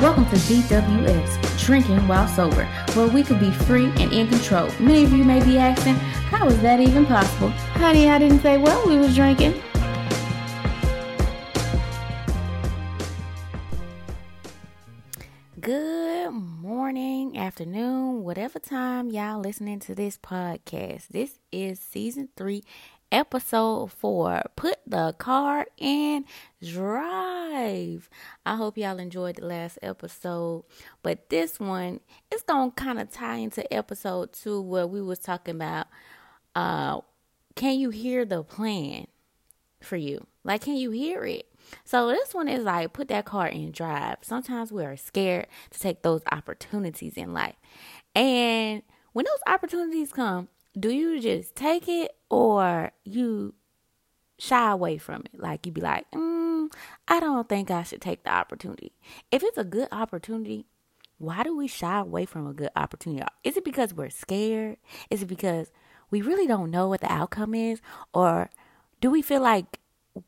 Welcome to DWS, Drinking While Sober, where we could be free and in control. Many of you may be asking, how is that even possible? Honey, I didn't say well we was drinking. Whatever time y'all listening to this podcast. This is season three, episode four. Put the car in drive. I hope y'all enjoyed the last episode but this one it's gonna kind of tie into episode two where we was talking about uh can you hear the plan for you? Like can you hear it? So this one is like put that car in drive. Sometimes we are scared to take those opportunities in life and when those opportunities come do you just take it or you shy away from it? Like you be like, mm, I don't think I should take the opportunity. If it's a good opportunity, why do we shy away from a good opportunity? Is it because we're scared? Is it because we really don't know what the outcome is? Or do we feel like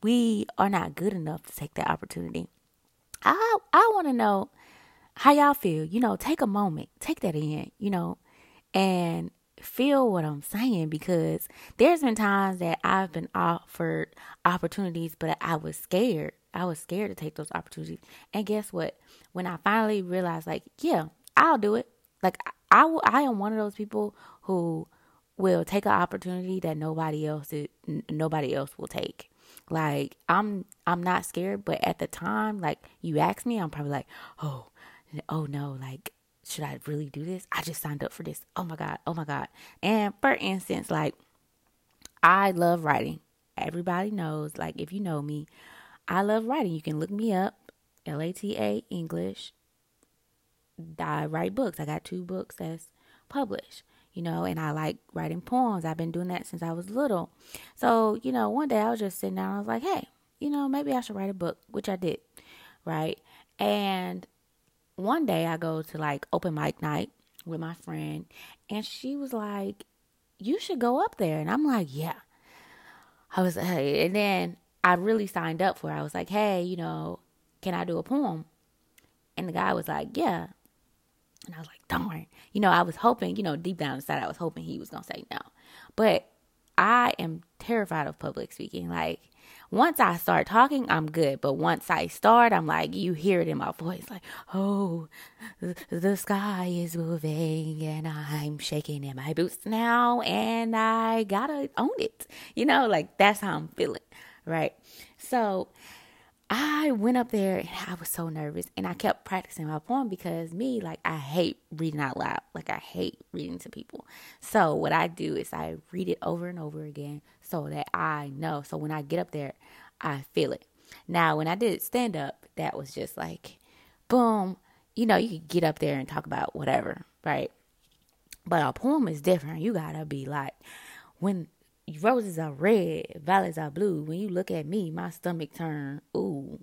we are not good enough to take that opportunity? I I want to know how y'all feel. You know, take a moment, take that in, you know, and feel what I'm saying because there's been times that I've been offered opportunities, but I was scared. I was scared to take those opportunities. And guess what? When I finally realized, like, yeah, I'll do it. Like, I, I am one of those people who will take an opportunity that nobody else is, nobody else will take. Like, I'm I'm not scared, but at the time, like you ask me, I'm probably like, oh, oh no, like should I really do this? I just signed up for this. Oh my God. Oh my God. And for instance, like, I love writing. Everybody knows, like, if you know me, I love writing. You can look me up, L A T A English. I write books. I got two books that's published, you know, and I like writing poems. I've been doing that since I was little. So, you know, one day I was just sitting down. I was like, hey, you know, maybe I should write a book, which I did, right? And one day I go to like open mic night with my friend, and she was like, "You should go up there," and I'm like, "Yeah." I was, hey, and then I really signed up for. it. I was like, "Hey, you know, can I do a poem?" And the guy was like, "Yeah." And I was like, darn. You know, I was hoping, you know, deep down inside, I was hoping he was going to say no. But I am terrified of public speaking. Like, once I start talking, I'm good. But once I start, I'm like, you hear it in my voice, like, oh, the sky is moving and I'm shaking in my boots now and I gotta own it. You know, like that's how I'm feeling, right? So I went up there and I was so nervous and I kept practicing my poem because me, like, I hate reading out loud. Like, I hate reading to people. So, what I do is I read it over and over again so that I know. So, when I get up there, I feel it. Now, when I did stand up, that was just like, boom, you know, you could get up there and talk about whatever, right? But a poem is different. You gotta be like, when roses are red, violets are blue. When you look at me, my stomach turn. Ooh,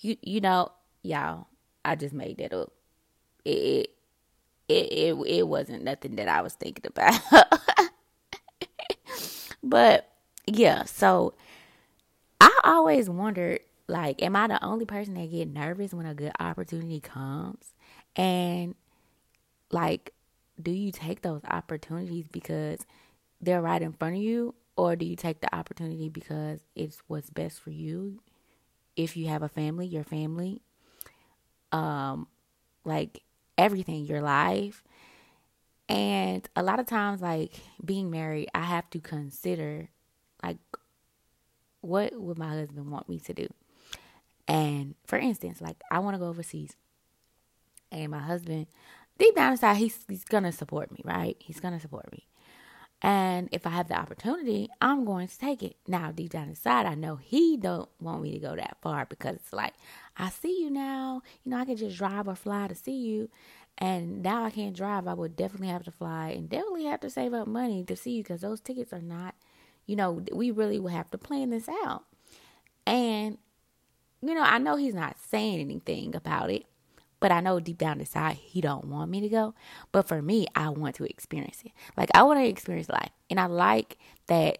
you you know, y'all. I just made that up. It it it, it wasn't nothing that I was thinking about. but yeah, so I always wondered, like, am I the only person that get nervous when a good opportunity comes? And like, do you take those opportunities because they're right in front of you, or do you take the opportunity because it's what's best for you? If you have a family, your family, um, like everything, your life. And a lot of times, like being married, I have to consider, like, what would my husband want me to do? And for instance, like I want to go overseas, and my husband, deep down inside, he's he's gonna support me, right? He's gonna support me. And if I have the opportunity, I'm going to take it. Now, deep down inside, I know he don't want me to go that far because it's like, I see you now. You know, I can just drive or fly to see you. And now I can't drive. I would definitely have to fly and definitely have to save up money to see you because those tickets are not, you know, we really will have to plan this out. And, you know, I know he's not saying anything about it, but I know deep down inside he don't want me to go. But for me, I want to experience it. Like I want to experience life. And I like that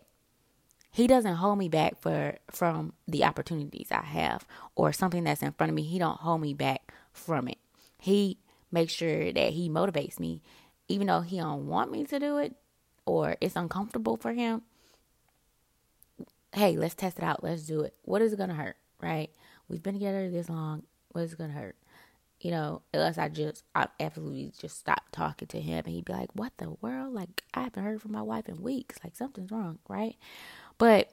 he doesn't hold me back for from the opportunities I have or something that's in front of me. He don't hold me back from it. He makes sure that he motivates me even though he don't want me to do it or it's uncomfortable for him hey, let's test it out. Let's do it. What is it to hurt? Right? We've been together this long. What is it to hurt? You know, unless I just, I absolutely just stop talking to him and he'd be like, what the world? Like, I haven't heard from my wife in weeks. Like, something's wrong. Right? But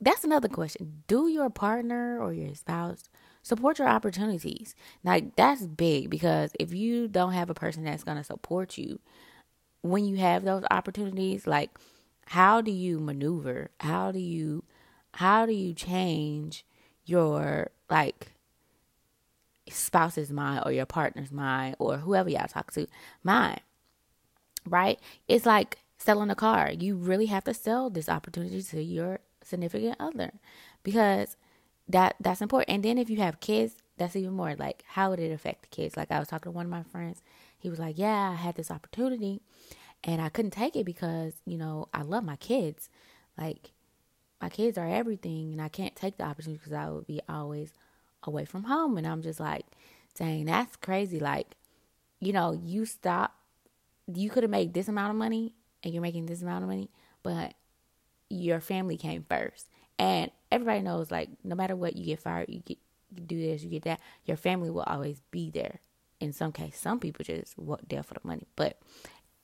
that's another question. Do your partner or your spouse support your opportunities? Like, that's big because if you don't have a person that's going to support you when you have those opportunities, like, how do you maneuver? How do you how do you change your like spouse's mind or your partner's mind or whoever y'all talk to mind? Right? It's like selling a car. You really have to sell this opportunity to your significant other because that that's important. And then if you have kids, that's even more like how would it affect the kids? Like I was talking to one of my friends, he was like, "Yeah, I had this opportunity and I couldn't take it because, you know, I love my kids. Like my kids are everything and I can't take the opportunity because I would be always away from home and I'm just like, dang, that's crazy. Like, you know, you stop you could have made this amount of money and you're making this amount of money, but your family came first. And everybody knows like no matter what you get fired, you get you do this, you get that, your family will always be there. In some case, some people just work there for the money. But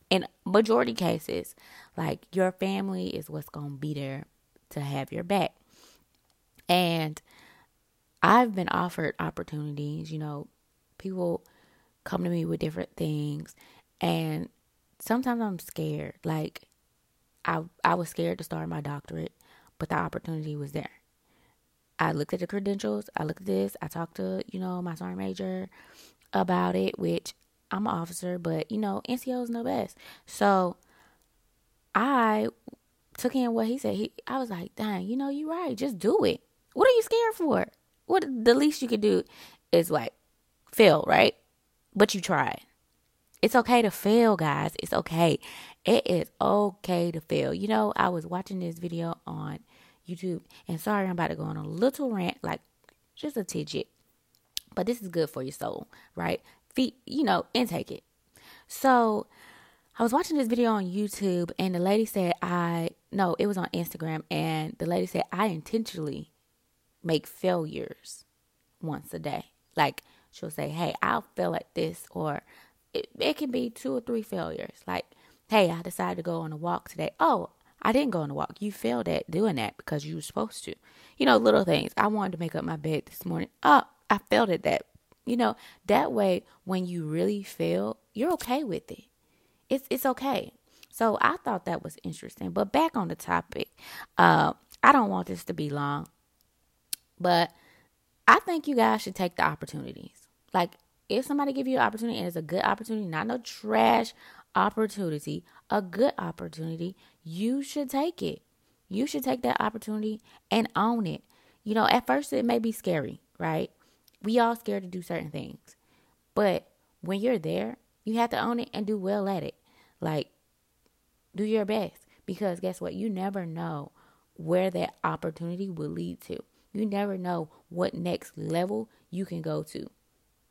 in majority cases, like your family is what's gonna be there to have your back. And I've been offered opportunities, you know, people come to me with different things and sometimes I'm scared. Like I I was scared to start my doctorate, but the opportunity was there. I looked at the credentials, I looked at this, I talked to, you know, my sergeant major about it, which I'm an officer, but you know, NCO is no best. So I took in what he said. He, I was like, dang, you know, you're right. Just do it. What are you scared for? What the least you could do is like fail, right? But you tried. It's okay to fail, guys. It's okay. It is okay to fail. You know, I was watching this video on YouTube, and sorry, I'm about to go on a little rant, like just a tidget, but this is good for your soul, right? Feet, you know, intake it. So, I was watching this video on YouTube, and the lady said, I no, it was on Instagram, and the lady said, I intentionally make failures once a day. Like, she'll say, Hey, I'll fail at this, or it, it can be two or three failures. Like, Hey, I decided to go on a walk today. Oh, I didn't go on a walk. You failed at doing that because you were supposed to. You know, little things. I wanted to make up my bed this morning. Oh, I failed at that. You know, that way, when you really fail, you're okay with it. It's it's okay. So I thought that was interesting. But back on the topic, uh, I don't want this to be long, but I think you guys should take the opportunities. Like if somebody give you an opportunity and it's a good opportunity, not no trash opportunity, a good opportunity, you should take it. You should take that opportunity and own it. You know, at first it may be scary, right? We all scared to do certain things. But when you're there, you have to own it and do well at it. Like do your best because guess what? You never know where that opportunity will lead to. You never know what next level you can go to.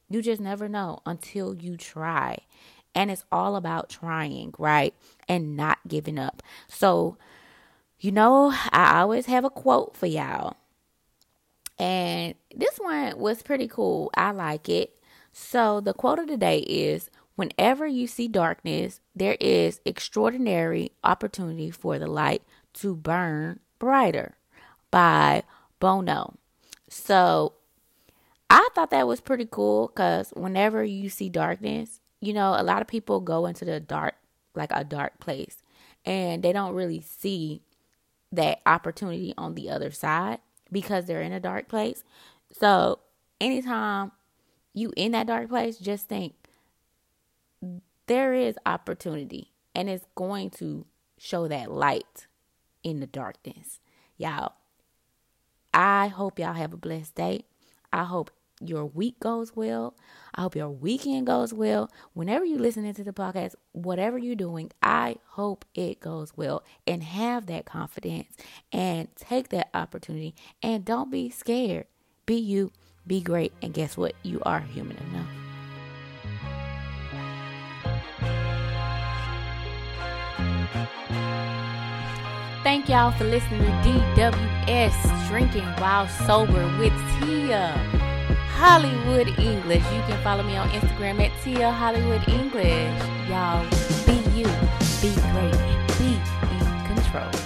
You just never know until you try. And it's all about trying, right? And not giving up. So, you know, I always have a quote for y'all. And this one was pretty cool. I like it. So, the quote of the day is Whenever you see darkness, there is extraordinary opportunity for the light to burn brighter by Bono. So I thought that was pretty cool because whenever you see darkness, you know, a lot of people go into the dark, like a dark place, and they don't really see that opportunity on the other side because they're in a dark place. So anytime you in that dark place, just think there is opportunity and it's going to show that light in the darkness. Y'all, I hope y'all have a blessed day. I hope your week goes well. I hope your weekend goes well. Whenever you listening to the podcast, whatever you're doing, I hope it goes well and have that confidence and take that opportunity and don't be scared. Be you, be great, and guess what? You are human enough. Y'all for listening to DWS Drinking While Sober with Tia Hollywood English. You can follow me on Instagram at Tia Hollywood English. Y'all be you, be great, be in control.